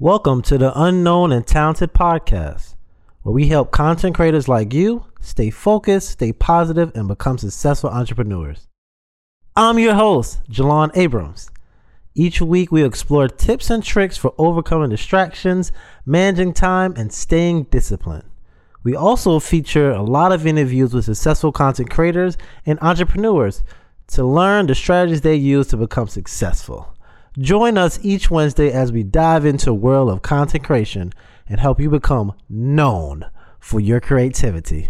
Welcome to the Unknown and Talented Podcast, where we help content creators like you stay focused, stay positive, and become successful entrepreneurs. I'm your host, Jelan Abrams. Each week, we explore tips and tricks for overcoming distractions, managing time, and staying disciplined. We also feature a lot of interviews with successful content creators and entrepreneurs to learn the strategies they use to become successful. Join us each Wednesday as we dive into a world of content creation and help you become known for your creativity.